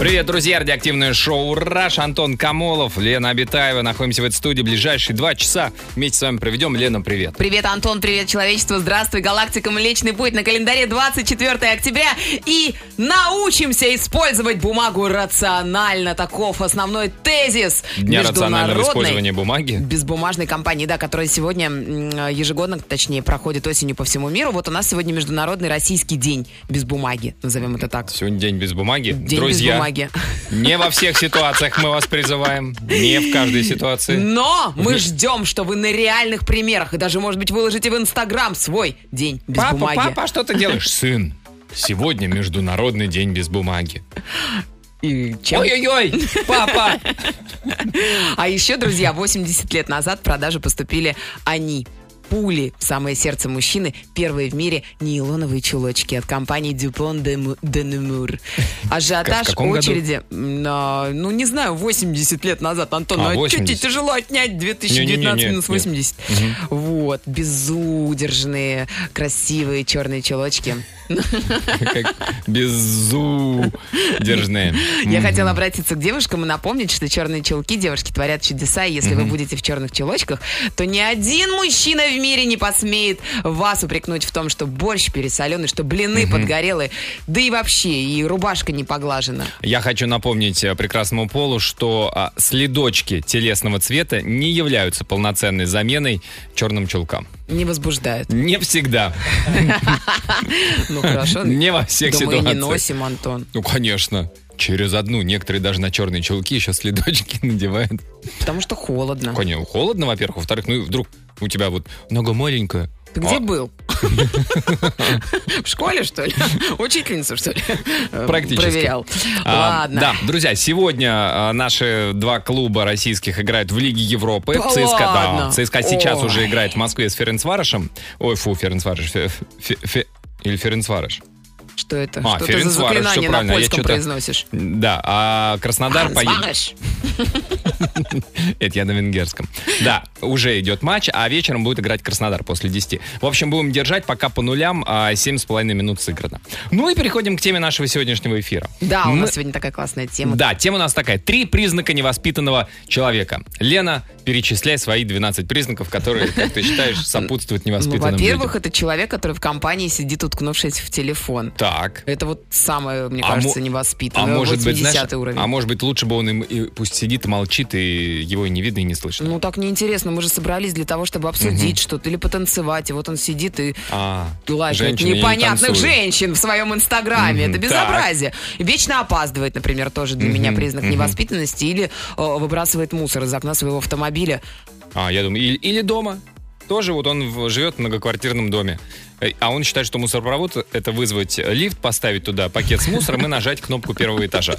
Привет, друзья! Радиоактивное шоу «Раш». Антон Камолов, Лена Абитаева. Находимся в этой студии. Ближайшие два часа вместе с вами проведем. Лена, привет. Привет, Антон, привет, человечество, здравствуй, галактика Млечный Путь на календаре 24 октября и научимся использовать бумагу рационально. Таков основной тезис Дня рационального использования бумаги. безбумажной компании, да, которая сегодня ежегодно, точнее, проходит осенью по всему миру. Вот у нас сегодня Международный Российский день без бумаги, назовем это так. Сегодня день без бумаги. День Друзья, без бумаги. Не во всех ситуациях мы вас призываем. Не в каждой ситуации. Но мы ждем, что вы на реальных примерах и даже, может быть, выложите в Инстаграм свой день без Папа, бумаги. папа, а что ты делаешь? Сын, сегодня Международный день без бумаги. И чем Ой-ой-ой, папа! А еще, друзья, 80 лет назад в продажу поступили они. Пули в самое сердце мужчины, первые в мире нейлоновые чулочки от компании de, Mu- de Nemours. Ажиотаж, году? очереди, на, ну не знаю, 80 лет назад, Антон, А, ну а 80? тебе тяжело отнять 2019 Не-не-не, минус нет. 80? Вот, безудержные, красивые черные чулочки. Как безудержные. Я хотела обратиться к девушкам и напомнить, что черные чулки девушки творят чудеса. И если вы будете в черных чулочках, то ни один мужчина в мире не посмеет вас упрекнуть в том, что борщ пересоленый, что блины подгорелые, да и вообще, и рубашка не поглажена. Я хочу напомнить э, прекрасному полу, что а, следочки телесного цвета не являются полноценной заменой черным чулкам. Не возбуждает. Не всегда. Ну хорошо. Не во всех Да мы не ситуациях. носим, Антон. Ну, конечно. Через одну. Некоторые даже на черные чулки еще следочки надевают. Потому что холодно. Конечно, холодно, во-первых. Во-вторых, ну вдруг у тебя вот нога маленькая. Ты где А, был? В школе, что ли? Учительницу, что ли? Практически. Проверял. А, Ладно. Да, друзья, сегодня а, наши два клуба российских играют в Лиге Европы. Да ЦСКА, да? ЦСКА сейчас Ой. уже играет в Москве с Ференцварышем. Ой, фу, Ференцварыш. Фе- фе- фе- или Ференцварыш. Что это? А, Что ты за заклинание на польском произносишь? Да, а Краснодар поедет... Это я на венгерском. Да, уже идет матч, а вечером будет играть Краснодар после 10. В общем, будем держать пока по нулям, а 7,5 минут сыграно. Ну и переходим к теме нашего сегодняшнего эфира. Да, у нас сегодня такая классная тема. Да, тема у нас такая. Три признака невоспитанного человека. Лена, перечисляй свои 12 признаков, которые, как ты считаешь, сопутствуют Ну, невоспитанным во-первых, это человек, который в компании сидит, уткнувшись в телефон. Так. Это вот самое, мне А кажется, невоспитанное. А может быть, 80 знаешь, уровень. а может быть, лучше бы он им, и пусть сидит и молчит, и его не видно, и не слышно. Ну, так неинтересно. Мы же собрались для того, чтобы обсудить что-то или потанцевать. И вот он сидит и А, не непонятных танцуют. женщин в своем инстаграме. Мгм, Это безобразие. Вечно опаздывает, например, тоже для меня признак невоспитанности. Или э, выбрасывает мусор из окна своего автомобиля. А, я думаю, или, или дома. Тоже вот он живет в многоквартирном доме. Э, А он считает, что мусоропровод — это вызвать лифт, поставить туда пакет с мусором и нажать кнопку первого этажа.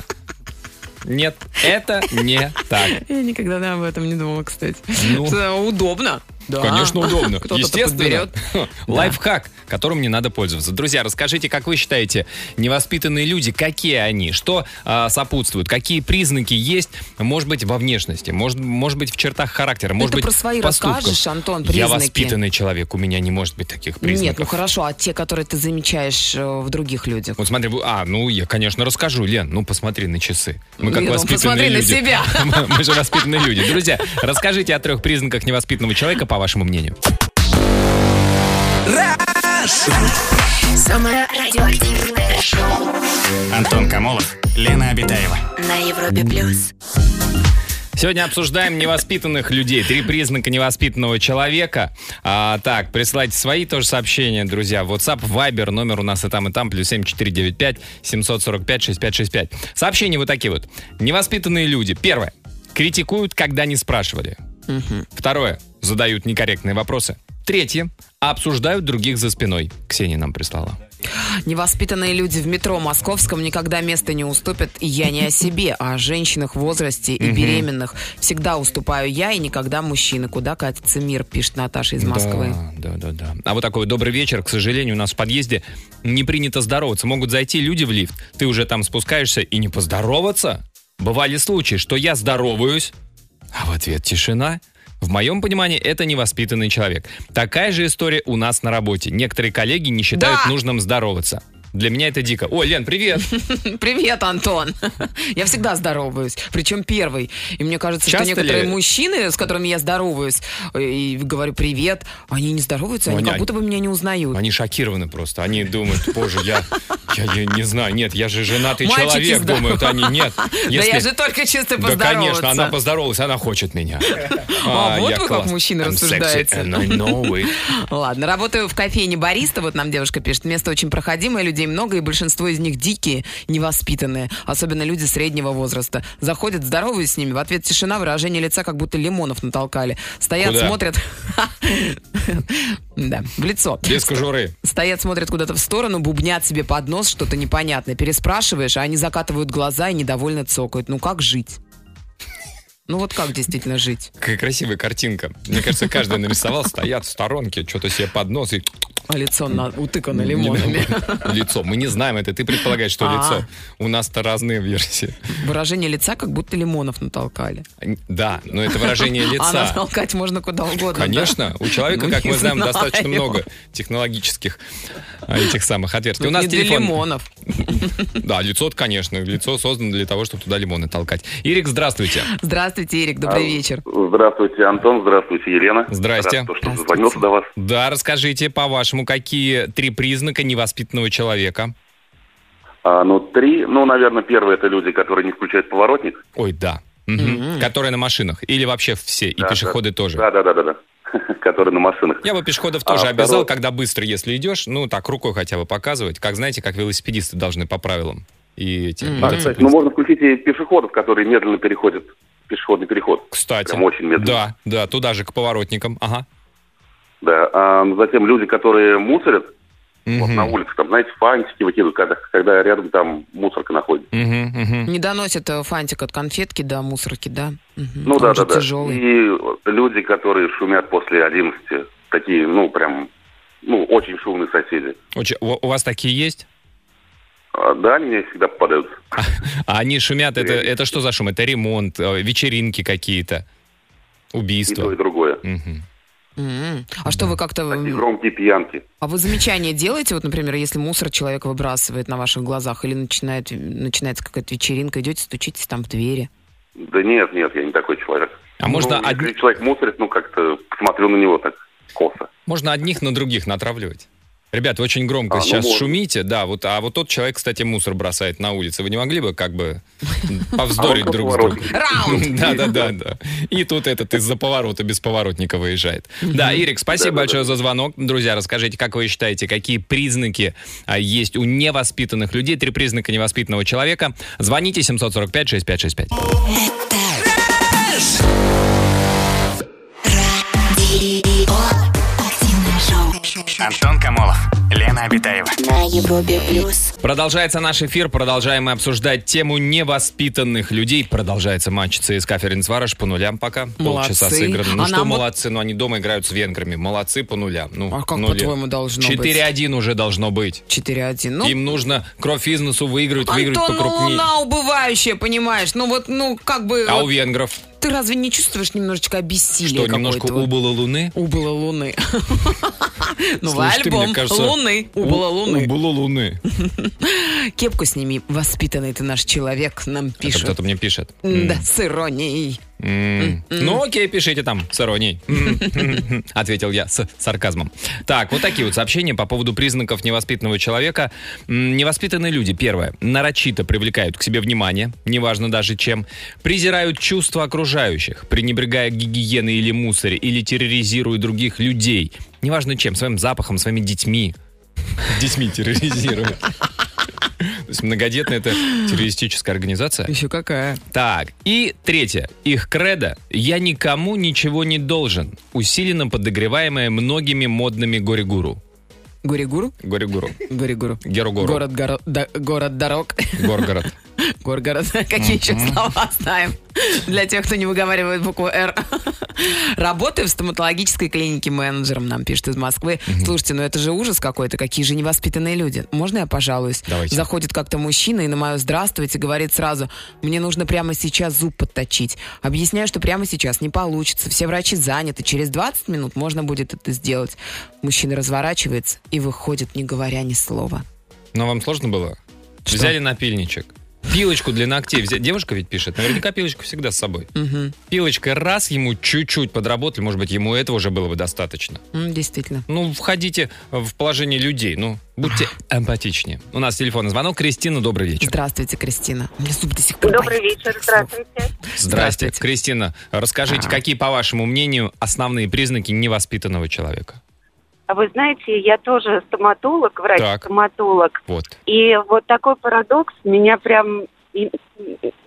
Нет, это не так. Я никогда да, об этом не думала, кстати. Ну. Удобно. Да. Конечно, удобно. Кто-то Естественно. Лайфхак, которым не надо пользоваться. Друзья, расскажите, как вы считаете, невоспитанные люди, какие они? Что а, сопутствует? Какие признаки есть, может быть, во внешности, может, может быть, в чертах характера, может ты быть, про свои поступках? расскажешь, Антон, Я признаки? воспитанный человек, у меня не может быть таких признаков. Нет, ну хорошо, а те, которые ты замечаешь э, в других людях? Вот смотри, а, ну я, конечно, расскажу, Лен, ну посмотри на часы. Мы как Не, ну, воспитанные посмотри на люди. себя. Мы- Мы же воспитанные люди. Друзья, расскажите о трех признаках невоспитанного человека, по вашему мнению. Самое радиоактивное шоу Антон Камолов, Лена Обитаева. на Европе плюс. Сегодня обсуждаем невоспитанных людей. Три признака невоспитанного человека. А, так, присылайте свои тоже сообщения, друзья. WhatsApp, Viber, номер у нас и там, и там, плюс 7495 745 6565. Сообщения вот такие вот. Невоспитанные люди. Первое. Критикуют, когда не спрашивали. Второе. Задают некорректные вопросы. Третье. Обсуждают других за спиной. Ксения нам прислала. Невоспитанные люди в метро московском никогда места не уступят, и я не о себе, а о женщинах в возрасте и беременных. Всегда уступаю я и никогда мужчины. Куда катится мир, пишет Наташа из Москвы. Да, да, да, да. А вот такой добрый вечер. К сожалению, у нас в подъезде не принято здороваться. Могут зайти люди в лифт. Ты уже там спускаешься и не поздороваться. Бывали случаи, что я здороваюсь, а в ответ тишина. В моем понимании, это невоспитанный человек. Такая же история у нас на работе. Некоторые коллеги не считают Да. нужным здороваться. Для меня это дико. О, Лен, привет! Привет, Антон. Я всегда здороваюсь, причем первый. И мне кажется, Часто что некоторые ли? мужчины, с которыми я здороваюсь, э, и говорю привет, они не здороваются, они Они- как будто бы меня не узнают. Они шокированы просто. Они думают, боже, я, я, я не знаю, нет, я же женатый Мальчики человек, здоровы. думают они, нет. Да Если- я же только чисто Да, поздороваться. конечно, она поздоровалась, она хочет меня. А, вот я вы как класс. I'm sexy рассуждаете. Ладно, работаю в кофейне бариста, вот нам девушка пишет. Место очень проходимое, людей много, и большинство из них дикие, невоспитанные. Особенно люди среднего возраста. Заходят, здороваюсь с ними, в ответ тишина, выражение лица, как будто лимонов натолкали. Стоят, Куда? смотрят... Да, в лицо. Без кожуры. Стоят, смотрят куда-то в сторону, бубнят себе под нос что-то непонятное. Переспрашиваешь, а они закатывают глаза и недовольно цокают. Ну как жить? Ну вот как действительно жить? Какая красивая картинка. Мне кажется, каждый нарисовал, стоят в сторонке, что-то себе под нос и А лицо на- утыкано лимонами. лицо. Мы не знаем это, ты предполагаешь, что А. лицо. У нас-то разные версии. Выражение лица, как будто лимонов натолкали. Да, но это выражение А лица. натолкать можно куда угодно. Конечно, у человека, как мы знаем, достаточно много технологических а, этих самых отверстий. У нас телефон. лимонов. Да, лицо, конечно, лицо создано для того, чтобы туда лимоны толкать. Ирик, здравствуйте. Здравствуйте, Эрик, добрый вечер. Здравствуйте, Антон. Здравствуйте, Елена. Здрасте. Рад, что Здравствуйте. дозвонился до вас. Да, расскажите, по-вашему, какие три признака невоспитанного человека? А, ну, три. Ну, наверное, первое это люди, которые не включают поворотник. Ой, да. Мгм. Которые на машинах. Или вообще все, и Да, пешеходы да. тоже. Да, да, да, да, да. которые на машинах. Я бы пешеходов А, тоже второе- обязал, когда быстро, если идешь, ну, так, рукой хотя бы показывать. Как, знаете, как велосипедисты должны по правилам. И эти Мгм. А, мотоциклисты. кстати, ну можно включить и пешеходов, которые медленно переходят пешеходный переход. Кстати. Прям очень медленно. Да, да, туда же, к поворотникам. Ага. Да. А затем люди, которые мусорят вот Мгм. на улице, там, знаете, фантики выкидывают, когда, когда рядом там мусорка находится. Мгм, мгм. Не доносят э, фантик от конфетки до мусорки, да? Мгм. Ну Он да, же да, да. тяжелый. И люди, которые шумят после 11, такие, ну, прям, ну, очень шумные соседи. Очень- У вас такие есть? А, Да, они мне всегда попадаются. А они шумят, это, это что за шум? Это ремонт, э, вечеринки какие-то, И убийства. то, и другое. Мгм. М. А что вы как-то... Такие громкие пьянки. А вы замечания делаете, вот, например, если мусор человек выбрасывает на ваших глазах, или начинает, начинается какая-то вечеринка, идете, стучитесь там в двери? Да нет, нет, я не такой человек. А можно ну, одни- если человек мусорит, ну, как-то смотрю на него так косо. Можно одних на других натравливать. Ребят, вы очень громко А, ну сейчас можно. шумите, да, вот, а вот тот человек, кстати, мусор бросает на улице. Вы не могли бы как бы повздорить А друг с другом? Раунд! Да, да, да, да. И тут этот из-за поворота без поворотника выезжает. Да, Ирик, спасибо большое за звонок. Друзья, расскажите, как вы считаете, какие признаки а, есть у невоспитанных людей? Три признака невоспитанного человека. Звоните 745-6565. Антон Камолов, Лена Обитаева. На Европе плюс. Продолжается наш эфир, продолжаем мы обсуждать тему невоспитанных людей. Продолжается матч ЦСКА Ференцвараш по нулям пока. Полчаса Молодцы. сыграно. Ну А что нам вот- молодцы, ну они дома играют с венграми. Молодцы по нулям. Ну, А как, нули. по-твоему, должно быть? 4-1 уже должно быть. 4-1. Ну, Им нужно кровь из носу выиграть, выиграть Антон, ну покрупнее. луна убывающая, понимаешь? Ну вот, ну как бы... А вот у венгров Ты разве не чувствуешь немножечко обессилия что, немножко убыло луны? Убыло луны. Новый Слушай, ты, мне альбом кажется, Луны. Убыло луны. Убыло луны. Кепку сними, воспитанный ты наш человек, нам Это пишут. кто-то мне пишет. Да, с иронией. Ну окей, пишите там с иронией. Ответил я с сарказмом. Так, вот такие вот сообщения по поводу признаков невоспитанного человека. Невоспитанные люди, первое, нарочито привлекают к себе внимание, неважно даже чем, презирают чувства окружающих, пренебрегая гигиеной или мусоре, или терроризируют других людей, неважно чем, своим запахом, своими детьми. Детьми терроризируют. То есть многодетная это террористическая организация. Еще какая? Так, и третье. Их кредо «Я никому ничего не должен», усиленно подогреваемое многими модными горе-гуру. Горе-гуру? Горе-гуру. Горе-гуру. Геру-гору. Город, горо- да- город дорог. Горгород. Горгород. Какие еще слова знаем? Для тех, кто не выговаривает букву «Р». Работаю в стоматологической клинике менеджером, нам пишет из Москвы. Слушайте, ну это же ужас какой-то, какие же невоспитанные люди. Можно я пожалуюсь? Давайте. Заходит как-то мужчина и на мое «здравствуйте» говорит сразу, мне нужно прямо сейчас зуб подточить. Объясняю, что прямо сейчас не получится, все врачи заняты, через 20 минут можно будет это сделать. Мужчина разворачивается и выходит, не говоря ни слова. Но вам сложно было? Что? Взяли напильничек. Пилочку для ногтей взяли. Девушка ведь пишет. Наверняка пилочку всегда с собой. Пилочкой раз ему чуть-чуть подработали. Может быть, ему этого уже было бы достаточно. М, действительно. Ну, входите в положение людей. Ну, будьте эмпатичнее. У нас телефонный звонок. Кристина, добрый вечер. Здравствуйте, Кристина. У меня зуб до сих пор Добрый болит. вечер, здравствуйте. Здрасте. Здравствуйте. Кристина, расскажите, какие, по вашему мнению, основные признаки невоспитанного человека? А Вы знаете, я тоже стоматолог, врач-стоматолог. Вот. И вот такой парадокс меня прям...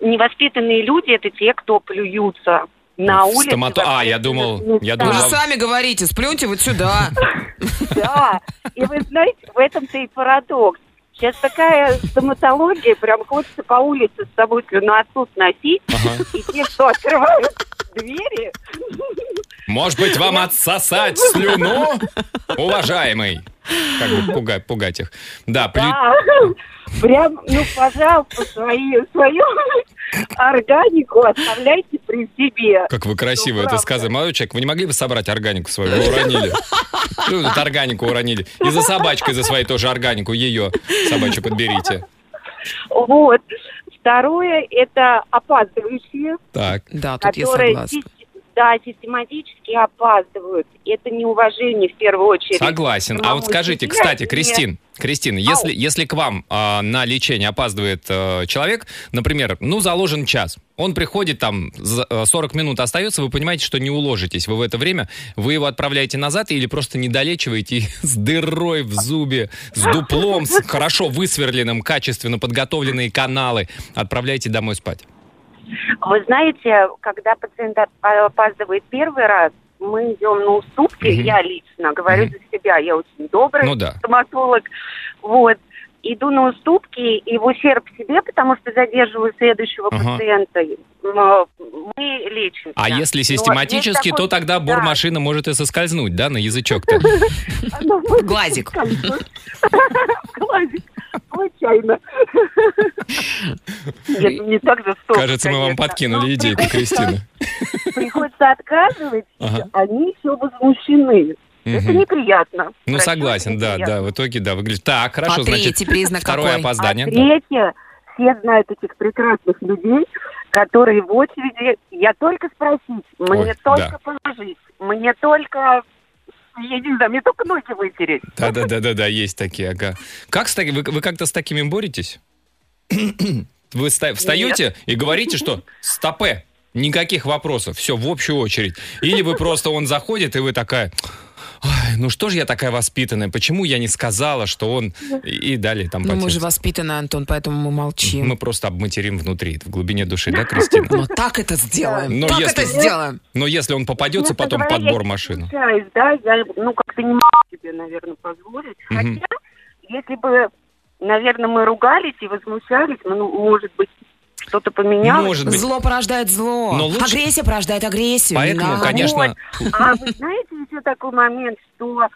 Невоспитанные люди – это те, кто плюются на улице. стомато- А, я думал- я думал, Вы же сами говорите, сплюньте вот сюда. Да, и вы знаете, в этом-то и парадокс. Сейчас такая стоматология, прям хочется по улице с собой слюноотсос носить, Ага. и те, кто открывают двери, Может быть, вам отсосать слюну, уважаемый? Как бы пугать, пугать их. Да, плю- Да, прям, ну, пожалуйста, свои, свою органику оставляйте при себе. Как вы красиво Ну, это правда. сказали. Молодой человек, вы не могли бы собрать органику свою? Вы уронили. Ну, тут органику уронили. И за собачкой за своей тоже органику, ее собачью подберите. Вот. Второе, это опаздывающие, Так. Да, тут я согласна. Сис- да, систематически опаздывают. Это неуважение в первую очередь. Согласен. А вот скажите, кстати, и- Кристин, Кристина, если, если к вам а, на лечение опаздывает э, человек, например, ну, заложен час, он приходит там, за- э, 40 минут остается, вы понимаете, что не уложитесь вы в это время, вы его отправляете назад или просто не долечиваете и с дырой в зубе, с дуплом, с хорошо высверленным, качественно подготовленные каналы отправляете домой спать? Вы знаете, когда пациент оп- опаздывает первый раз, мы идем на уступки, Мгм. я лично говорю Мгм. за себя, я очень добрый Ну да. стоматолог, вот, иду на уступки и в ущерб себе, потому что задерживаю следующего Ага. пациента, мы лечим. А если систематически, то тогда бормашина может и соскользнуть, да, на язычок-то? Глазик. Глазик. Случайно. Нет, не так жестоко, Кажется, мы вам подкинули идейку, приходится- Кристина. Приходится отказывать, они все возмущены. Это неприятно. Ну, Врачу согласен, это да, неприятно. да, в итоге, да, выглядит. Так, хорошо, а значит, третий признак второе какой? опоздание. А да. третье, все знают этих прекрасных людей, которые в очереди, я только спросить, мне Ой, только положить, мне только, я не знаю, мне только ноги вытереть. Да, да, да, да, да, есть такие, ага. Как с таки- вы, вы как-то с такими боретесь? Вы ста- встаете и говорите, что стопе, никаких вопросов, все, в общую очередь. Или вы просто, он заходит, и вы такая, «Ой, ну что же я такая воспитанная, почему я не сказала, что он... И, и далее там Ну, мы же воспитаны, Антон, поэтому мы молчим. Мы просто обматерим внутри, в глубине души, да, Кристина? Но так это сделаем. Но так если- это сделаем. Но если он попадется Честно потом говоря, под я бормашину. смущаюсь, да, я, ну, как-то не могу себе, наверное, позволить. Мгм. Хотя, если бы, наверное, мы ругались и возмущались, ну, может быть, что-то поменялось. Может быть. Зло порождает зло. Но лучше- Агрессия порождает агрессию. Поэтому, надо. конечно, А вы знаете еще такой момент, что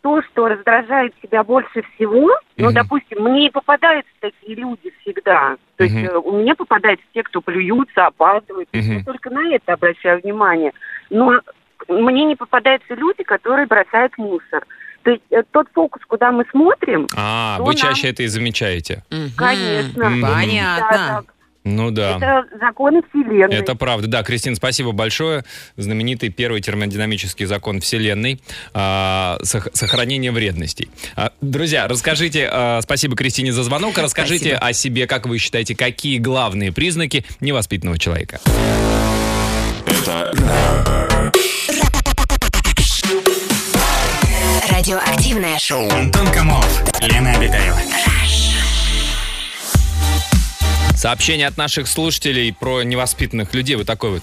то, что раздражает себя больше всего, ну, допустим, мне и попадаются такие люди всегда. То есть э, у меня попадаются те, кто плюются, опаздывают. Я только на это обращаю внимание. Но мне не попадаются люди, которые бросают мусор. То есть э, тот фокус, куда мы смотрим, А, вы нам- чаще это и замечаете. Конечно. Мгм. да, Понятно. так. Ну да. Это законы Вселенной. Это правда. Да, Кристина, спасибо большое. Знаменитый первый термодинамический закон Вселенной. а, сох- сохранение вредностей. А, друзья, расскажите, а, спасибо Кристине за звонок. Расскажите Спасибо. о себе, как вы считаете, какие главные признаки невоспитанного человека. Это Радиоактивное шоу. Антон Камолов, Лена Обитаева. Сообщение от наших слушателей про невоспитанных людей. Вот такой вот.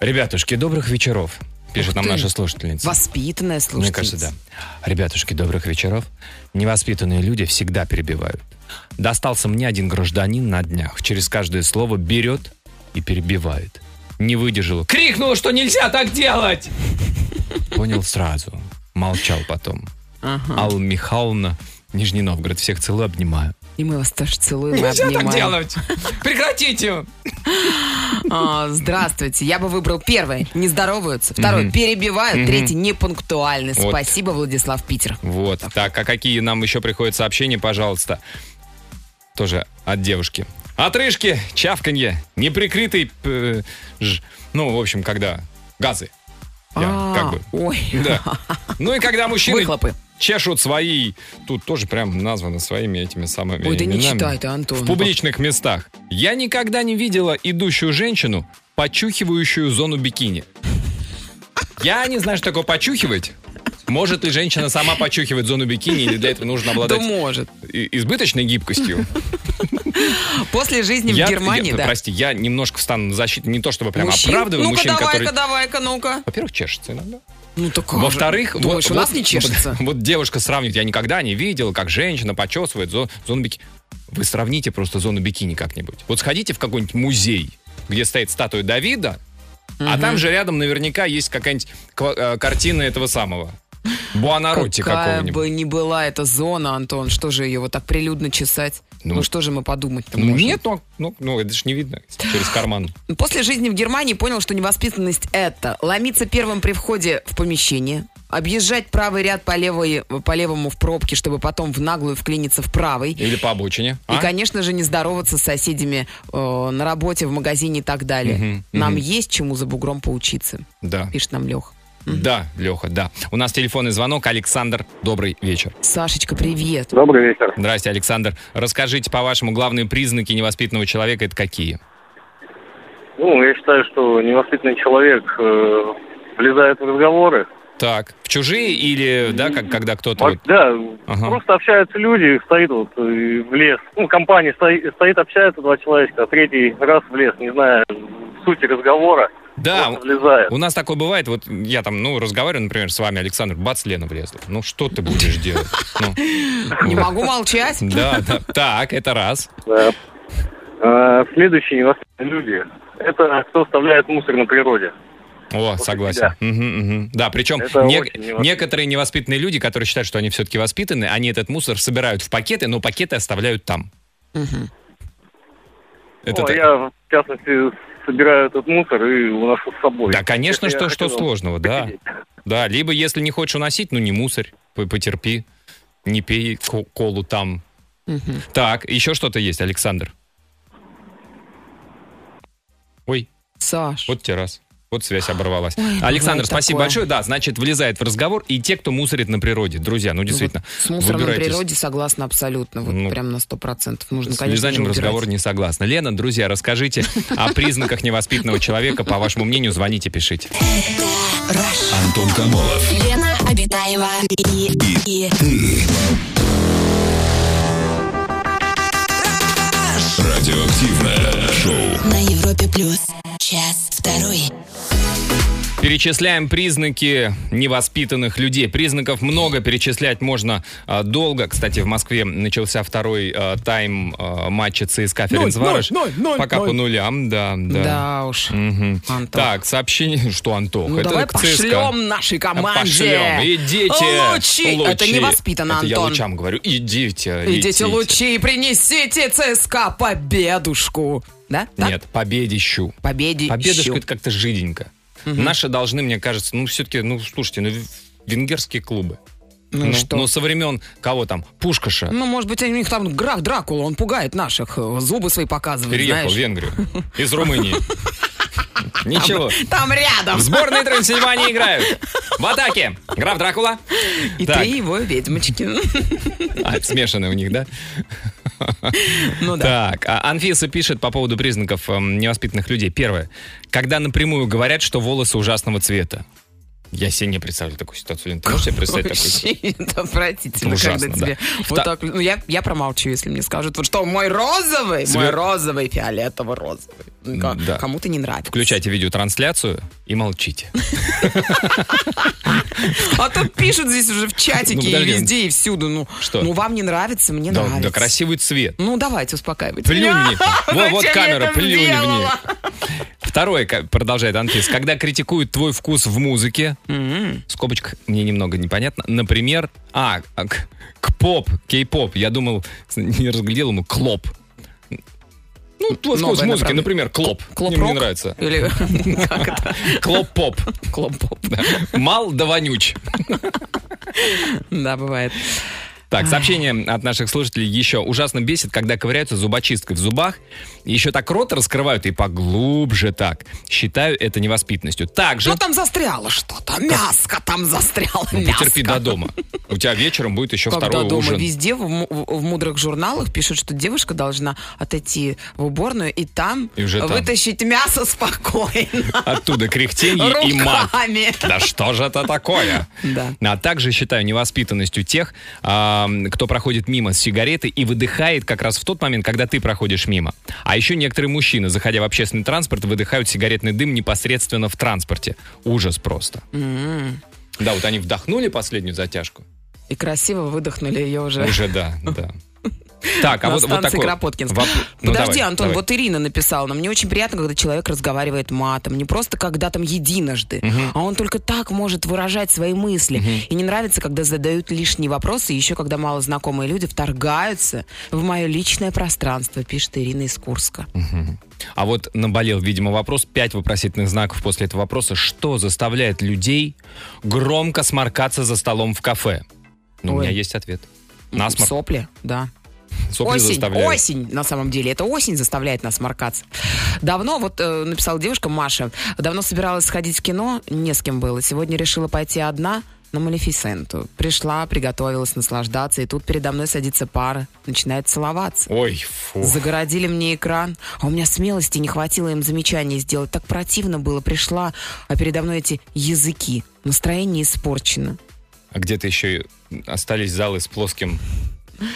Ребятушки, добрых вечеров. пишет нам наша слушательница. Воспитанная Мне слушательница. кажется, да. Ребятушки, добрых вечеров. Невоспитанные люди всегда перебивают. Достался мне один гражданин на днях. Через каждое слово берет и перебивает. Не выдержала. Крикнула, что нельзя так делать! Понял сразу. Молчал потом. Алла Михайловна, Нижний Новгород. Всех целую, обнимаю. И мы вас тоже целуем и обнимаем. Прекратите! А, здравствуйте. Я бы выбрал первое. Не здороваются. Второе. Перебивают. Третье. Непунктуальны. Вот. Спасибо, Владислав Питер. Вот. Так, а какие нам еще приходят сообщения, пожалуйста? Тоже от девушки. Отрыжки, чавканье, неприкрытый... э, ж- ну, в общем, когда газы. Я А, как бы... Ой. Да. Ну и когда мужчины Выхлопы. Чешут свои... Тут тоже прям названо своими этими самыми Ой, да не читай ты, Антон. В публичных местах. Я никогда не видела идущую женщину, почухивающую зону бикини. Я не знаю, что такое почухивать. Может ли женщина сама почухивать зону бикини, или для этого нужно Да обладать может. и- избыточной гибкостью? После жизни Я- в Германии, я- да. Прости, я немножко встану на защиту, не то чтобы прям Мужчин? оправдываю Ну-ка, мужчин, давай-ка, которые... давай-ка, ну-ка. Во-первых, чешется иногда. Ну так же? Во-вторых, Думаешь, у нас не чешется? Вот, вот девушка сравнивает, я никогда не видел, как женщина почесывает зо- зону бикини. Вы сравните просто зону бикини как-нибудь. Вот сходите в какой-нибудь музей, где стоит статуя Давида, а там же рядом наверняка есть какая-нибудь э, картина этого самого. Буанаротти Какая бы ни была эта зона, Антон, что же ее вот так прилюдно чесать? Ну, Ну, что же мы подумать-то Ну, можем? нет, ну, ну, ну, это же не видно через карман. После жизни в Германии понял, что невоспитанность это ломиться первым при входе в помещение, объезжать правый ряд по, левой, по левому в пробке, чтобы потом в наглую вклиниться в правый. Или по обочине. И, а? конечно же, не здороваться с соседями э, на работе, в магазине и так далее. Мгм, Нам мгм. есть чему за бугром поучиться, Да. пишет нам Лех. Да, Леха, да. У нас телефонный звонок. Александр, добрый вечер. Сашечка, привет. Добрый вечер. Здрасте, Александр. Расскажите, по-вашему, главные признаки невоспитанного человека это какие? Ну, я считаю, что невоспитанный человек э, влезает в разговоры. Так, в чужие или, да, как когда кто-то... Вот, вот- Да, Ага. просто общаются люди, стоит вот э, в лес. Ну, компания стоит, стоит, общается два человека, а третий раз в лес, не знаю, сути разговора. Да, влезает. у нас такое бывает, вот я там, ну, разговариваю, например, с вами, Александр, бац, Лена влезла. Ну, что ты будешь делать? Ну, Не могу молчать. Да, да. Так, это раз. А, следующие невоспитанные люди. Это кто оставляет мусор на природе. О, согласен. Мгм, мгм. Да, причем не- некоторые невоспитанные люди, которые считают, что они все-таки воспитаны, они этот мусор собирают в пакеты, но пакеты оставляют там. Это Ну, так- я, в частности, собираю этот мусор и уношу с собой. Да, конечно, Это что, что сложного, да. Да, либо если не хочешь уносить, ну не мусорь, по- потерпи, не пей ко- колу там. Так, еще что-то есть, Александр. Ой, Саш. вот тебе раз. Вот связь оборвалась. Ой, Александр, спасибо такое. большое. Да, значит, влезает в разговор и те, кто мусорит на природе. Друзья, ну действительно, С мусором на выбирайтесь. природе согласна абсолютно. Вот Ну, прям на сто процентов. Нужно, С конечно, влезанием разговор не согласна. Лена, друзья, расскажите о признаках невоспитанного человека. По вашему мнению, звоните, пишите. Антон Камолов. Лена Обитаева и, и, Радиоактивное шоу. на Европе плюс. Час второй. Перечисляем признаки невоспитанных людей. Признаков много, перечислять можно а, долго. Кстати, в Москве начался второй а, тайм а, матча ЦСКА Ференцварош. Пока по нулям, да, да. Да уж. Мгм. Антон. Так, сообщение, что Антох? Ну, это давай к ЦСКА. пошлем нашей команде. Пошлем. Идите. Лучи. Это невоспитанно, Это я Антон. лучам говорю. Идите, Идите лучи и принесите ЦСКА победушку. Да? Так? Нет, победищу. Победи. Победушка это как-то жиденько. Наши должны, мне кажется, ну все-таки, ну слушайте, ну в- венгерские клубы. Ну, и что? ну, со времен кого там? Пушкаша. Ну, может быть, у них там граф Дракула, он пугает наших, э, зубы свои показывает, Переехал в знаешь. Венгрию. Из Румынии. Ничего. Там рядом. В сборной Трансильвании играют. В атаке. Граф Дракула. И Так. три его ведьмочки. А, смешанные у них, да? Ну да. Так, а Анфиса пишет по поводу признаков эм, невоспитанных людей. Первое. Когда напрямую говорят, что волосы ужасного цвета. Я себе не представляю такую ситуацию. Ты можешь себе представить такую ситуацию? Это отвратительно, ужасно, когда тебе да. вот так... Ну, я, я промолчу, если мне скажут, вот что, мой розовый, мой розовый, фиолетово-розовый. Да. Кому-то не нравится. Включайте видеотрансляцию и молчите. А то пишут здесь уже в чатике Ну, и везде, и всюду. Ну, Что? ну, вам не нравится, мне нравится. да красивый цвет. Ну, давайте, успокаивайтесь. Плюнь в них. Вот, камера, плюнь в них. Второе, продолжает Анфис, когда критикуют твой вкус в музыке, в скобочках мне немного непонятно, например, а, а, к, к поп, кей-поп, я думал, не разглядел ему клоп. Ну, твой вкус направление. например, клоп. Клоп Мне, нравится. Или как это? Клоп-поп. Клоп-поп. Мал да вонюч. Да, бывает. Так, сообщение от наших слушателей еще. Ужасно бесит, когда ковыряются зубочисткой в зубах. Еще так рот раскрывают и поглубже так. Считаю это невоспитанностью. Также... Что там застряло что-то? Мяско там застряло. Ну, мяско. потерпи до дома. У тебя вечером будет еще Когда второй дома ужин. везде в, в- в мудрых журналах пишут, что девушка должна отойти в уборную и там И уже там. вытащить мясо спокойно. Оттуда кряхтенье и мат. Руками. Да что же это такое? Да. А также считаю невоспитанностью тех, а, кто проходит мимо с сигаретой и выдыхает как раз в тот момент, когда ты проходишь мимо. А еще некоторые мужчины, заходя в общественный транспорт, выдыхают сигаретный дым непосредственно в транспорте. Ужас просто. Да, вот они вдохнули последнюю затяжку. И красиво выдохнули ее уже. Уже да, да. Так, а вот, вот такой... Кропоткинск. воп- ну, Подожди, давай, Антон, давай. вот Ирина написала нам, мне очень приятно, когда человек разговаривает матом, не просто когда там единожды, а он только так может выражать свои мысли. И не нравится, когда задают лишние вопросы, еще когда малознакомые люди вторгаются в мое личное пространство, пишет Ирина из Курска. А вот наболел, видимо, вопрос, пять вопросительных знаков после этого вопроса. Что заставляет людей громко сморкаться за столом в кафе? Ну, у Ой. меня есть ответ. Насморк. Сопли, да. Сопли осень, заставляют. осень, на самом деле. Это осень заставляет нас моркаться. Давно, вот э, написала девушка Маша, давно собиралась сходить в кино, не с кем было. Сегодня решила пойти одна на Малефисенту. Пришла, приготовилась наслаждаться, и тут передо мной садится пара, начинает целоваться. Ой, фу. Загородили мне экран, а у меня смелости не хватило им замечаний сделать. Так противно было. Пришла, а передо мной эти языки. Настроение испорчено. А где-то еще остались залы с плоским,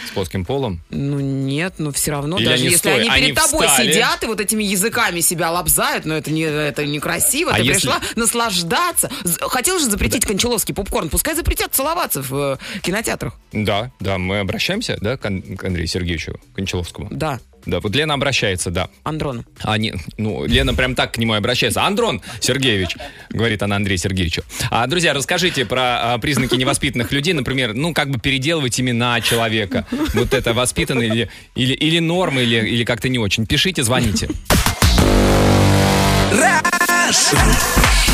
с плоским полом. Ну нет, но все равно, Или даже они если стоя- они они перед тобой встали. сидят и вот этими языками себя лобзают, но это не это некрасиво. А Ты если- пришла наслаждаться. Хотел же запретить кончаловский попкорн, пускай запретят целоваться в э, кинотеатрах. Да, да, мы обращаемся, да, к, к Андрею Сергеевичу Кончаловскому. Да, Да, вот Лена обращается, да. Андрон. А, не, ну, Лена прям так к нему и обращается. Андрон Сергеевич, говорит она Андрею Сергеевичу. А, друзья, расскажите про а, признаки невоспитанных людей. Например, ну, как бы переделывать имена человека. Вот это воспитанно или, или, или норма, или, или как-то не очень. Пишите, звоните.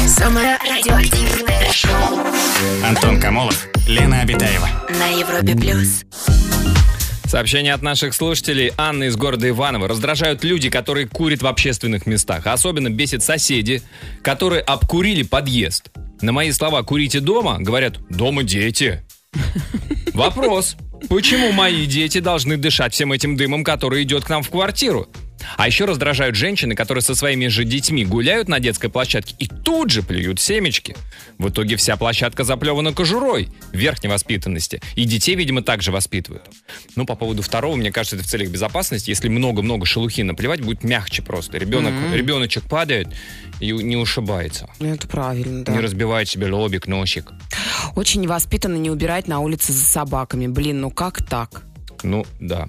Самое радиоактивное шоу Антон Камолов, Лена Обитаева. на Европе плюс. Сообщение от наших слушателей. Анна из города Иваново. Раздражают люди, которые курят в общественных местах. Особенно бесит соседи, которые обкурили подъезд. На мои слова «курите дома» говорят «дома дети». Вопрос. Почему мои дети должны дышать всем этим дымом, который идет к нам в квартиру? А еще раздражают женщины, которые со своими же детьми гуляют на детской площадке и тут же плюют семечки. В итоге вся площадка заплевана кожурой верхней воспитанности. И детей, видимо, также воспитывают. Ну, по поводу второго, мне кажется, это в целях безопасности. Если много-много шелухи наплевать, будет мягче просто. Ребенок, Ребеночек падает и не ушибается. Ну, Это правильно, да. Не разбивает себе лобик, носик. Очень невоспитанно не убирать на улице за собаками. Блин, ну как так? Ну, да.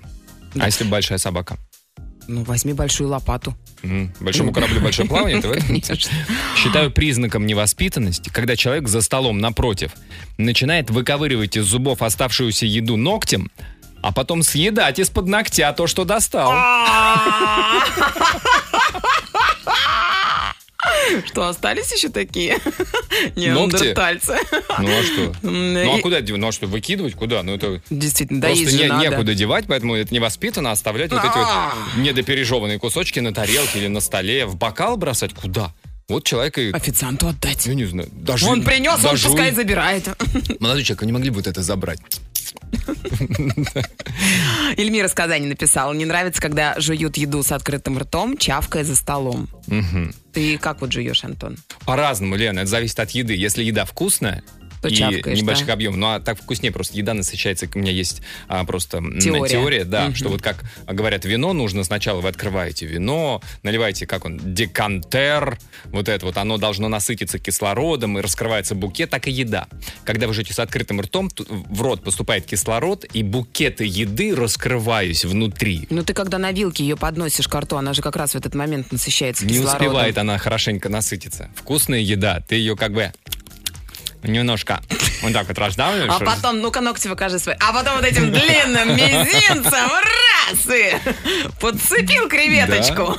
А если большая собака? Ну, возьми большую лопату. Мгм. Большому кораблю большое плавание, ты в этом? Конечно. Считаю признаком невоспитанности, когда человек за столом напротив начинает выковыривать из зубов оставшуюся еду ногтем, а потом съедать из-под ногтя то, что достал. Что, остались еще такие? Неандертальцы. Ну а что? Ну а куда девать? Ну а что, выкидывать? Куда? Ну это Действительно, да, просто не- некуда девать, поэтому это невоспитанно оставлять вот эти А. вот недопережеванные кусочки на тарелке или на столе. В бокал бросать? Куда? Вот человек и... Официанту отдать. Я не знаю. Даже, Он принес, он даже пускай вы- забирает. Молодой человек, вы не могли бы вот это забрать? Эльмира с Казани написала, не нравится, когда жуют еду с открытым ртом, чавкая за столом. Ты как вот жуешь, Антон? По-разному, Лена, это зависит от еды. Если еда вкусная, То и чавкаешь, небольших да? объемов. Ну, а так вкуснее, просто еда насыщается. У меня есть а, просто м, Теория. да, Мгм. что вот как говорят, вино нужно сначала вы открываете вино, наливаете, как он, декантер, вот это вот, оно должно насытиться кислородом, и раскрывается букет, так и еда. Когда вы жуете с открытым ртом, в рот поступает кислород, и букеты еды раскрываясь внутри. Ну ты когда на вилке ее подносишь к рту, она же как раз в этот момент насыщается Не кислородом. успевает она хорошенько насытиться. Вкусная еда, ты ее как бы немножко вот так вот раздавливаешь. А потом, ну-ка ногти покажи свои. А потом вот этим длинным мизинцем раз и подцепил креветочку.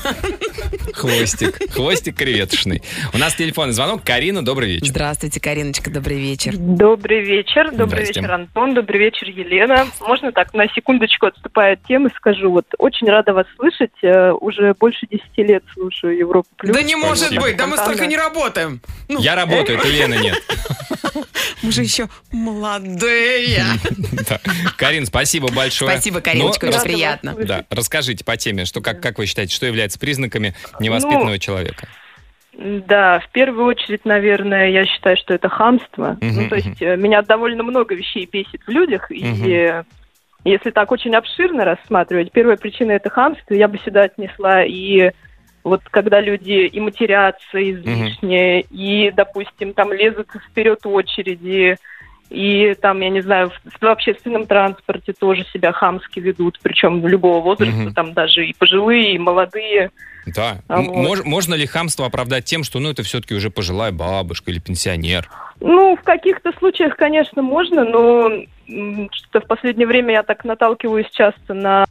Хвостик. Хвостик креветочный. У нас телефонный звонок. Карина, добрый вечер. Здравствуйте, Кариночка, добрый вечер. Добрый вечер, добрый вечер, Антон, добрый вечер, Елена. Можно так на секундочку отступая от темы скажу, вот очень рада вас слышать, э, уже больше 10 лет слушаю Европу плюс. Да не может Спасибо. быть, да мы столько не работаем. Ну, Я работаю, ты Лены нет. мы же еще молодые. Карин, спасибо большое. Спасибо, Кариночка, Ну, очень Рада вас приятно. Да, расскажите по теме, что как, как вы считаете, что является признаками невоспитанного Ну, человека? Да, в первую очередь, наверное, я считаю, что это хамство. Мгм, Ну, то есть э, меня довольно много вещей бесит в людях, и Мгм. э, если так очень обширно рассматривать, первая причина это хамство, я бы сюда отнесла и вот когда люди и матерятся излишне, и, допустим, там лезут вперед очереди, и там, я не знаю, в, в общественном транспорте тоже себя хамски ведут, причем любого возраста, Мгм. там даже и пожилые, и молодые. Да. А вот. мож- можно ли хамство оправдать тем, что ну это все-таки уже пожилая бабушка или пенсионер? Ну, в каких-то случаях, конечно, можно, но что-то в последнее время я так наталкиваюсь часто на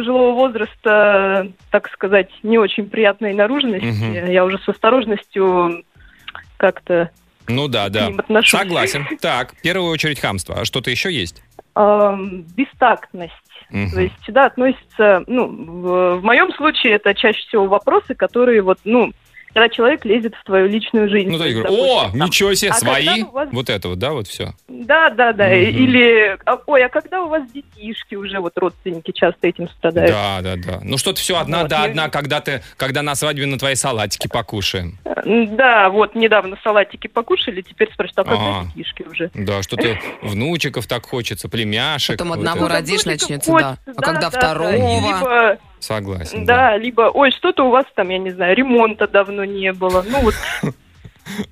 пожилого возраста, так сказать, не очень приятной наружности. Мгм. Я уже с осторожностью как-то Ну да, да. ним отношусь. Согласен. Так, в первую очередь хамство. А что-то еще есть? Эм, бестактность. Мгм. То есть сюда относится, ну, в, в моем случае это чаще всего вопросы, которые вот, ну, когда человек лезет в твою личную жизнь. Ну, то То есть, есть, говорю, о, там, ничего себе, «А свои. вас Вот это вот, да, вот все. Да, да, да. Мгм. Или, а, ой, а когда у вас детишки уже, вот родственники часто этим страдают. Да, да, да. Ну что-то все одна Вот, да я- одна, когда ты, когда на свадьбе на твои салатики покушаем. Да, вот недавно салатики покушали, теперь спрашивают, а когда А. детишки уже? Да, что-то внучиков так хочется, племяшек. Потом одного родишь, начнется, да. А когда да, второго? Да. Согласен. да, либо, ой, что-то у вас там, я не знаю, ремонта давно не было. Ну вот, как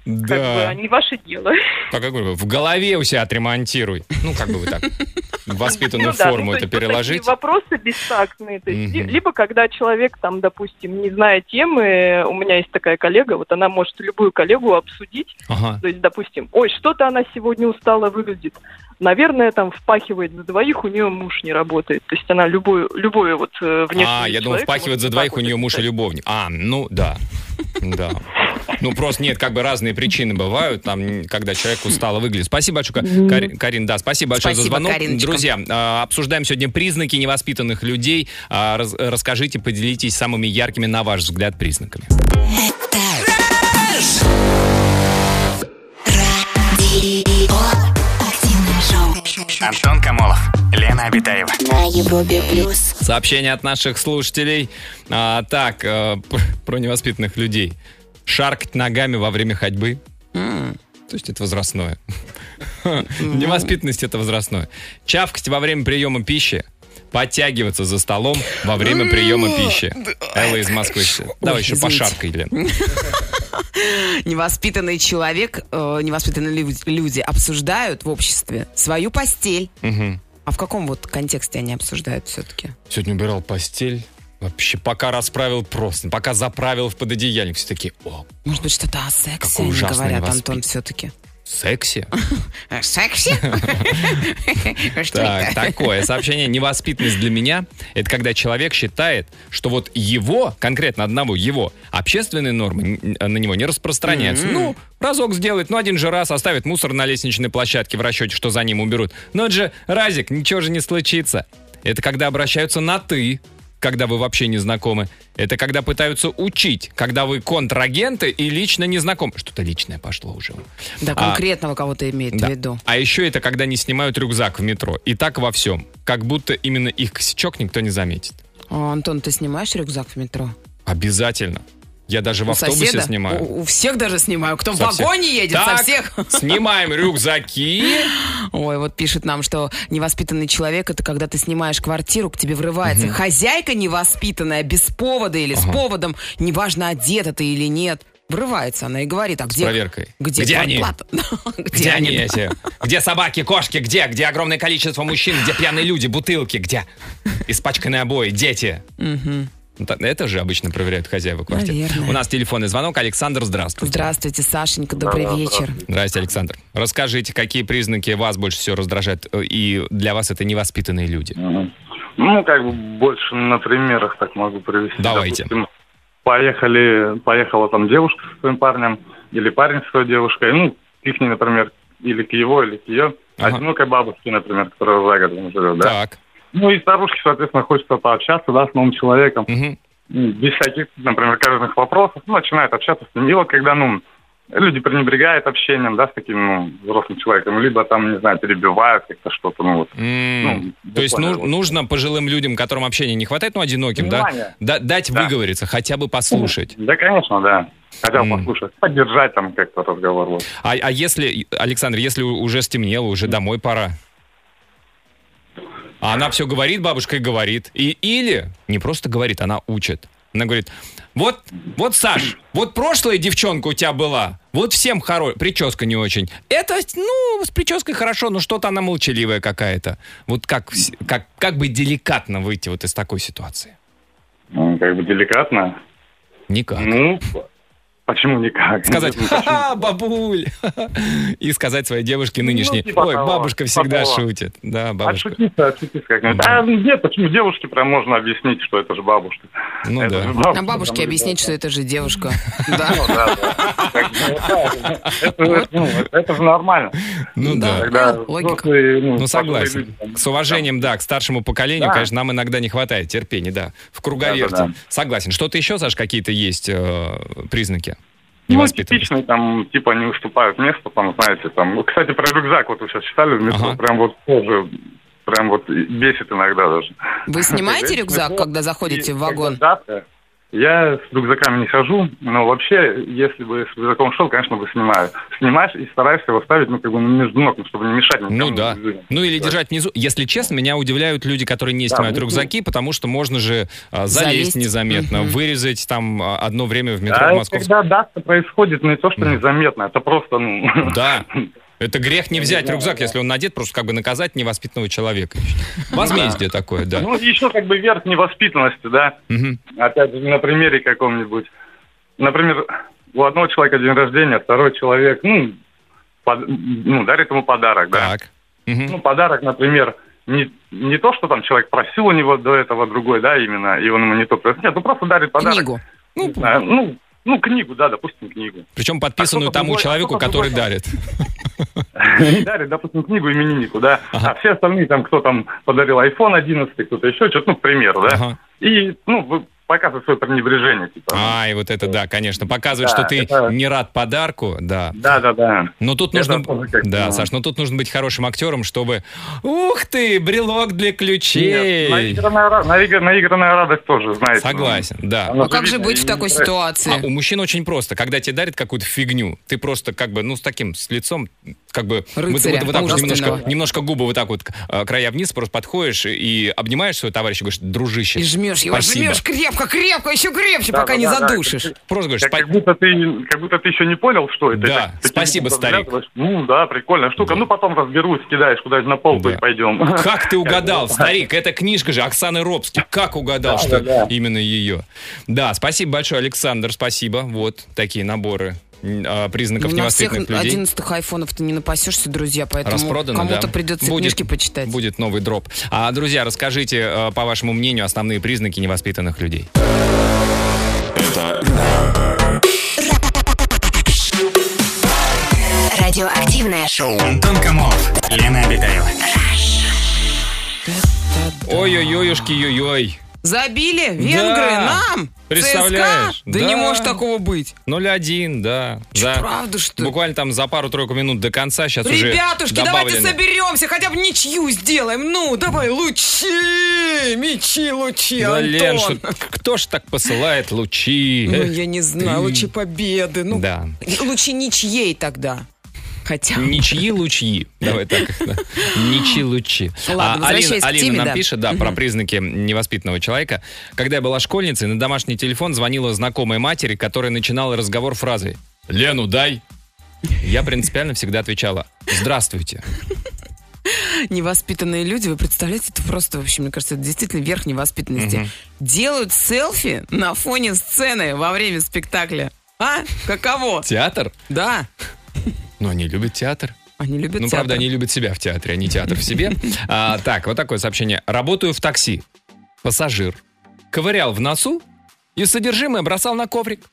Да. бы, не ваше дело. Так, я говорю, в голове у себя отремонтируй. Ну, как бы вы так воспитанную Ну да, ну, форму то это переложить. вопросы бестактные. То есть. Либо когда человек там, допустим, не зная темы, у меня есть такая коллега, вот она может любую коллегу обсудить, Ага. То есть, допустим, ой, что-то она сегодня устала выглядит. Наверное, там впахивает за двоих, у нее муж не работает. То есть она любую, любую вот э, внешнюю А, я думал, впахивает за двоих, у нее муж и любовник. А, ну да. Да. Ну, просто нет, как бы разные причины бывают, там, когда человек устало выглядит. Спасибо большое, Ка- Карин, Карин, да, спасибо большое за Спасибо, звонок. Кариночка. Друзья, а, обсуждаем сегодня признаки невоспитанных людей. А, Расскажите, поделитесь самыми яркими, на ваш взгляд, признаками. Радио. Антон Камолов, Лена Обитаева. На Европе плюс. Сообщение от наших слушателей. А, так, э, про невоспитанных людей. Шаркать ногами во время ходьбы. То есть это возрастное. Невоспитанность это возрастное. Чавкать во время приема пищи. Подтягиваться за столом во время приема пищи. Элла из Москвы. Давай еще пошаркай, Лен. Невоспитанный человек, э, невоспитанные лю- люди обсуждают в обществе свою постель. Мгм. А в каком вот контексте они обсуждают все-таки? Сегодня убирал постель. Вообще, пока расправил просто, пока заправил в пододеяльник, все такие, о, Может быть, что-то о сексе Какой они ужасный говорят, Антон, все-таки. Секси? О сексе? Что Так, это? такое сообщение. Невоспитанность для меня – это когда человек считает, что вот его, конкретно одного его, общественные нормы на него не распространяются. Ну, разок сделает, ну, один же раз оставит мусор на лестничной площадке в расчете, что за ним уберут. Но это же разик, ничего же не случится. Это когда обращаются на «ты». Когда вы вообще не знакомы. Это когда пытаются учить, когда вы контрагенты и лично не знакомы. Что-то личное пошло уже. Да, А, конкретного кого-то имеет да. в виду. А еще это когда не снимают рюкзак в метро. И так во всем. Как будто именно их косячок никто не заметит. А, Антон, ты снимаешь рюкзак в метро? Обязательно. Я даже в У автобусе соседа? снимаю. У, у всех даже снимаю. Кто Со в всех. вагоне едет, Так, со всех. Снимаем рюкзаки. Ой, вот пишет нам, что невоспитанный человек это когда ты снимаешь квартиру, к тебе врывается хозяйка невоспитанная, без повода или с поводом, неважно, одета ты или нет. Врывается она и говорит, а где... проверкой. Где, Где они? Где они эти? Где собаки, кошки? Где? Где огромное количество мужчин? Где пьяные люди, бутылки? Где? Испачканные обои, дети. Та- Это же обычно проверяют хозяева квартир. Наверное. У нас телефонный звонок. Александр, здравствуйте. Здравствуйте, Сашенька, добрый Да, вечер. Здравствуйте, Александр. Расскажите, какие признаки вас больше всего раздражают, э, и для вас это невоспитанные люди? Ну, как бы больше на примерах так могу привести. Давайте. Допустим, поехали, поехала там девушка со своим парнем, или парень со своей девушкой, ну, к их, например, или к его, или к ее, Ага. одинокой бабушке, например, которая за городом живет, да. Так. Ну, и старушке, соответственно, хочется пообщаться, да, с новым человеком. Ну, без всяких, например, корыстных вопросов, ну, начинает общаться с ним. И вот когда, ну, люди пренебрегают общением, да, с таким, ну, взрослым человеком, либо там, не знаю, перебивают как-то что-то, ну, вот. М, Ну, То есть ну- вот. нужно пожилым людям, которым общения не хватает, ну, одиноким, да? Внимание. Да- Дать Да. выговориться, хотя бы послушать. Да, конечно, да. Хотел М. послушать, поддержать там как-то разговор. Вот. А, а если, Александр, если уже стемнело, уже домой пора? А она все говорит, бабушка и говорит. И, или не просто говорит, она учит. Она говорит, вот, вот, Саш, вот прошлая девчонка у тебя была, вот всем хоро... прическа не очень. Это, ну, с прической хорошо, но что-то она молчаливая какая-то. Вот как, как, как бы деликатно выйти вот из такой ситуации? Ну, как бы деликатно. Никак. Ну, почему никак? Сказать, Ну, ха-ха, бабуль, и сказать своей девушке нынешней, типа ой, того, бабушка типа всегда того. шутит. Да, бабушка. Отшутиться, отшутиться как-нибудь. А нет, почему девушке прям можно объяснить, что это же бабушка. Ну Это да. же бабушка, А бабушке объяснить, ребята. что это же девушка. Да. Ну, да, да. Это, ну, же нормально. Ну да. Логика. ну, Ну согласен. С уважением, да, к старшему поколению, Да. конечно, нам иногда не хватает терпения, да. В круговерте. Согласен. Что-то еще, Саш, какие-то есть э, признаки? Ну, невоспитанности? типичный, там, типа, не уступают место, там, знаете, там. Кстати, про рюкзак вот вы сейчас читали в метро, Ага. прям вот тоже, прям вот бесит иногда даже. Вы снимаете рюкзак, когда заходите в вагон? когда давка, Я с рюкзаками не хожу, но вообще, если бы с рюкзаком шел, конечно, бы снимаю. Снимаешь и стараешься его ставить, ну, как бы между ног, ну, чтобы не мешать никому. Ну да. движению. Ну или Да. держать внизу. Если честно, меня удивляют люди, которые не Да, снимают внизу. рюкзаки, потому что можно же а, залезть, Залезть. незаметно, Мгм. вырезать там а, одно время в метро А в это Московском. когда давка происходит, не то, что Да. незаметно, это просто, ну... Да. Это грех не взять Да, рюкзак, да. если он надет, просто как бы наказать невоспитанного человека. Возмездие такое, да. Ну, еще как бы верх невоспитанности, да. Опять же, на примере каком-нибудь. Например, у одного человека день рождения, второй человек, ну, под- ну дарит ему подарок, да. Так. Ну, подарок, например, не, не то, что там человек просил у него до этого другой, да, именно, и он ему не то принес. Нет, ну просто дарит подарок. Книгу. Не знаю, ну, ну, книгу, да, допустим, книгу. Причем подписанную А тому другой- а человеку, кто-то который другой- дарит. Дарит, допустим, книгу имениннику, да. Ага. А все остальные, там, кто там подарил iPhone 11, кто-то еще что-то, ну, к примеру, да. Ага. И, ну, показывает свое пренебрежение, типа. А, и вот это да, конечно. Показывает, Да, что ты это- не рад подарку, да. Да, да, да. Но тут Это нужно... Да, ну. Саш, но тут нужно быть хорошим актером, чтобы... Ух ты, брелок для Нет, ключей! наигранная, ра- наигр- наигранная радость тоже, знаете. Согласен, да. Она Ну как же быть в такой ситуации? А у мужчин очень просто. Когда тебе дарят какую-то фигню, ты просто как бы, ну, с таким, с лицом, как бы... вот- Рыцаря вот, вот так вот немножко, немножко губы вот так вот, э, края вниз, просто подходишь и обнимаешь своего товарища и говоришь, дружище, И жмешь его, спасибо. жмешь крепко, крепко, еще крепче, Да, пока да, не да, да. задушишь. Просто говоришь, Как, «Спа- как будто ты, как будто ты еще не понял, что это. Да, так- спасибо, старик. Ну да, прикольная штука. Да. Ну потом разберусь, кидаешь куда-нибудь на полку Да. и пойдем. Как ты угадал, старик? Это книжка же Оксаны Робски. Как угадал, Да, что да, да. именно ее? Да, спасибо большое, Александр, спасибо. Вот такие наборы признаков У нас всех невоспитанных людей. 11 айфонов ты не напасешься, друзья, поэтому Распродано, кому-то да. придется Будет- книжки почитать. Будет новый дроп. А, друзья, расскажите, э, по вашему мнению, основные признаки невоспитанных людей. Это Радиоактивное шоу. Антон Камолов, Лена Обитаева. Ой-ой-ой-ой-ой. Забили венгры Да. нам? Представляешь? ЦСКА? Да, не Да. может такого быть. 0-1, да. Чё, За- правда, что ли? Буквально там за пару-тройку минут до конца сейчас уже Ребятушки, давайте соберемся, хотя бы ничью сделаем. Ну, давай, лучи, мечи, лучи, Да, Лен, Антон. что- кто ж так посылает лучи? Ну, я не знаю, лучи победы. Ну, Да. лучи ничьей тогда. Хотя... Ничьи лучи. Давай так. да. Ничьи лучи. Ладно, А, Алина, Алина теме, нам да. пишет, да, про признаки невоспитанного человека. Когда я была школьницей, на домашний телефон звонила знакомая матери, которая начинала разговор фразой «Лену дай». Я принципиально всегда отвечала «Здравствуйте». Невоспитанные люди, вы представляете, это просто, в общем, мне кажется, это действительно верх невоспитанности. Мгм. Делают селфи на фоне сцены во время спектакля. А? Каково? Театр? Да. Ну, они любят театр. Они любят Ну, театр. правда, они любят себя в театре, а не театр в себе. А, так, вот такое сообщение. Работаю в такси. Пассажир. Ковырял в носу и содержимое бросал на коврик.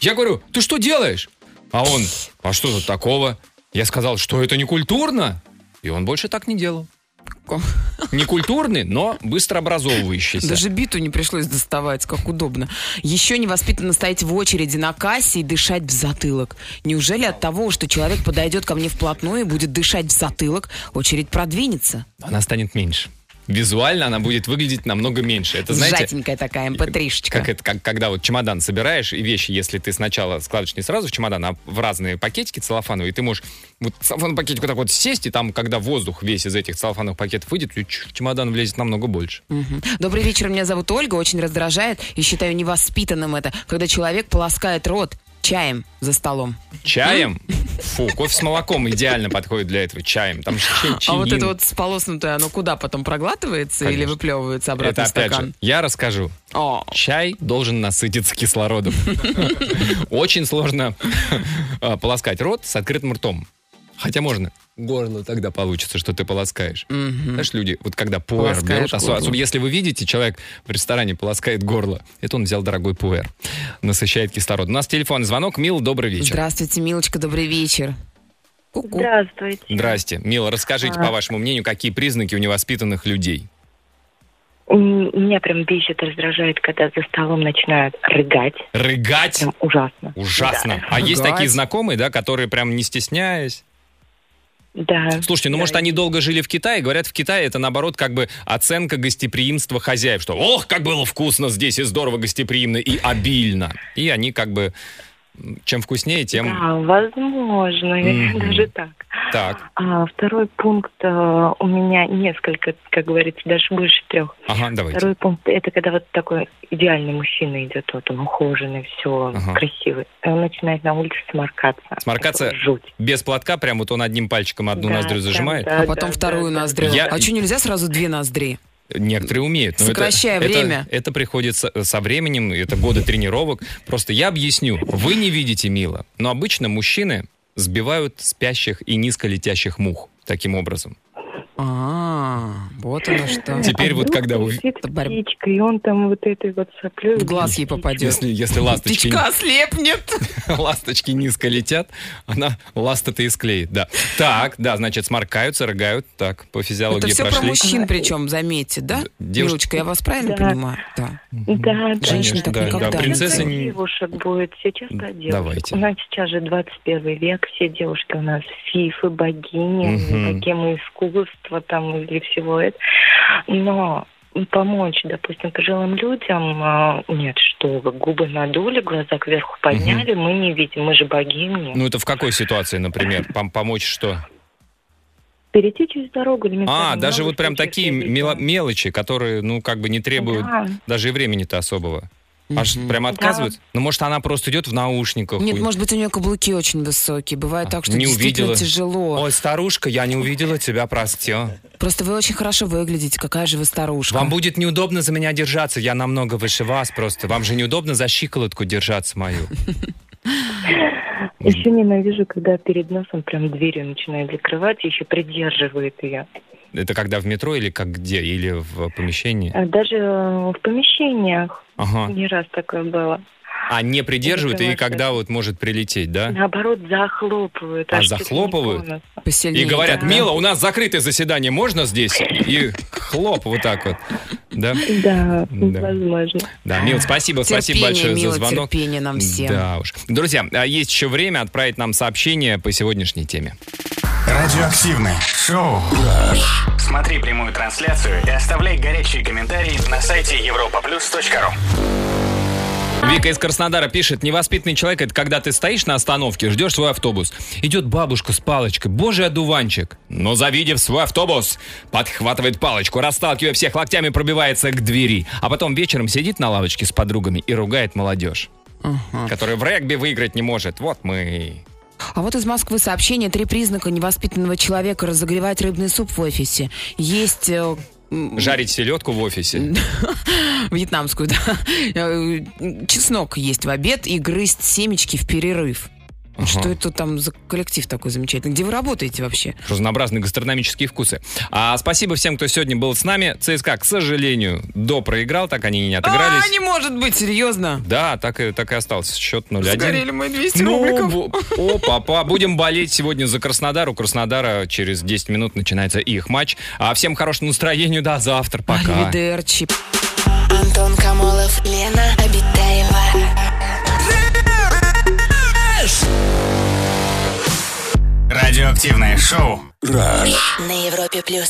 Я говорю, ты что делаешь? А он, а что тут такого? Я сказал, что это не культурно. И он больше так не делал. Не культурный, но быстро образовывающийся. Даже биту не пришлось доставать, как удобно. Еще невоспитанно стоять в очереди на кассе и дышать в затылок. Неужели от того, что человек подойдет ко мне вплотную и будет дышать в затылок, очередь продвинется? Она станет меньше. Визуально она будет выглядеть намного меньше. Это, знаете, Сжатенькая такая mp3-шечка. Как это, как, когда вот чемодан собираешь, и вещи, если ты сначала складываешь не сразу в чемодан, а в разные пакетики целлофановые, ты можешь вот целлофановый пакетик вот так вот сесть, и там, когда воздух весь из этих целлофановых пакетов выйдет, в чемодан влезет намного больше. Мгм. Добрый вечер, меня зовут Ольга. Очень раздражает и считаю невоспитанным это, когда человек полоскает рот чаем за столом. Чаем? Фу, кофе с молоком идеально подходит для этого. Чаем. Там же чай- А вот это вот сполоснутое, оно куда потом проглатывается или Конечно. выплевывается обратно Это в опять стакан? же, я расскажу. О, Чай должен насытиться кислородом. Очень сложно а, полоскать рот с открытым ртом. Хотя можно. Горло тогда получится, что ты полоскаешь. Знаешь, люди, вот когда пуэр Полоскаешь берут, особенно если вы видите, человек в ресторане полоскает горло, это он взял дорогой пуэр, насыщает кислород. У нас телефонный звонок. Мил, добрый вечер. здравствуйте, Милочка, добрый вечер. Ку-ку. Здравствуйте. Здрасте. Мила, расскажите, А. по вашему мнению, какие признаки у невоспитанных людей? Меня прям бесит, раздражает, когда за столом начинают рыгать. Рыгать? Прям ужасно. Ужасно. А есть Рыгать? такие знакомые, да, которые прям не стесняясь? Да. Слушайте, ну Да, может они долго жили в Китае, говорят, в Китае это наоборот как бы оценка гостеприимства хозяев, что ох, как было вкусно здесь и здорово гостеприимно и обильно. И они как бы чем вкуснее, тем Да, возможно, Мгм. даже так. Так. А второй пункт э, у меня несколько, как говорится, даже больше трех. Ага, давайте. Второй пункт это когда вот такой идеальный мужчина идет, вот он ухоженный, все Ага. красивый. И он начинает на улице сморкаться. Сморкаться Это жуть. без платка, прям вот он одним пальчиком одну Да, ноздрю зажимает. да, А потом да, вторую да, ноздрю. Я- А что, нельзя сразу две ноздри? Некоторые умеют. но это- Сокращая это- время. Это, приходит со, со временем, это годы тренировок. Просто я объясню. Вы не видите Мила, но обычно мужчины сбивают спящих и низколетящих мух таким образом. А, вот оно что. Теперь А вот вдруг когда борьба. птичка, и он там вот этой вот соплей В глаз ей попадет. Если, если ласточки, Птичка ослепнет. ласточки низко летят, она ласта-то и склеит, да. Так, да, значит, сморкаются, рыгают, так, по физиологии Это все про прошли. мужчин причем, заметьте, да? Милочка, я вас правильно Да. понимаю? Да. Да, да. Женщины так да, никогда да, не- девушек будет, сейчас про девушек. Давайте. У нас сейчас же 21 век, все девушки у нас фифы, богини, Мгм. богемы искусства там или всего этого. Но помочь, допустим, пожилым людям, а, нет, что вы, губы надули, глаза кверху подняли, мы не видим, мы же богини. Ну, это в какой ситуации, например? Пом- помочь что? Перейти через дорогу. А, даже вот прям такие мелочи, которые, ну, как бы не требуют Да. даже и времени-то особого. Аж Мгм. прям отказывают? Ну, может, она просто идет в наушниках. Нет, Ой, может быть, у нее каблуки очень высокие. Бывает так, что не действительно увидела. тяжело. Ой, старушка, я не увидела тебя, прости. Просто вы очень хорошо выглядите. Какая же вы старушка. Вам будет неудобно за меня держаться, я намного выше вас просто. Вам же неудобно за щиколотку держаться мою. Еще ненавижу, когда перед носом прям дверью начинает закрывать еще придерживает ее. Это когда в метро или как где? Или в помещении? А Даже э, в помещениях Ага. не раз такое было. А не придерживают, и когда вот может прилететь, да? Наоборот, захлопывают. А, захлопывают? Посильнее. И говорят, да. Мила, у нас закрытое заседание, можно здесь? И хлоп, вот так вот. Да? Да, Да. возможно. Да, Мил, спасибо, спасибо Терпение, большое Мила, за звонок. терпение нам всем. Да уж. Друзья, а есть еще время отправить нам сообщение по сегодняшней теме. Радиоактивное шоу. Смотри прямую трансляцию и оставляй горячие комментарии на сайте europaplus.ru Вика из Краснодара пишет, невоспитанный человек это когда ты стоишь на остановке, ждешь свой автобус. Идет бабушка с палочкой, божий одуванчик. Но завидев свой автобус, подхватывает палочку, расталкивая всех локтями, пробивается к двери. А потом вечером сидит на лавочке с подругами и ругает молодежь. Которая в регби выиграть не может. Вот мы. А вот из Москвы сообщение «Три признака невоспитанного человека разогревать рыбный суп в офисе». Есть э, Жарить селедку в офисе. вьетнамскую, да. Э, Чеснок есть в обед и грызть семечки в перерыв. Что это там за коллектив такой замечательный? Где вы работаете вообще? Разнообразные гастрономические вкусы. А спасибо всем, кто сегодня был с нами. ЦСКА, к сожалению, до проиграл, так они и не отыгрались. А, не может быть, серьезно. Да, так и, так и остался. Счет 0-1. Сгорели мои 200 Ну, рубликов. о, папа, будем болеть сегодня за Краснодар. У Краснодара через 10 минут начинается их матч. А всем хорошего настроения, до завтра. Пока. Антон Камолов, Лена. Радиоактивное шоу. На Европе плюс.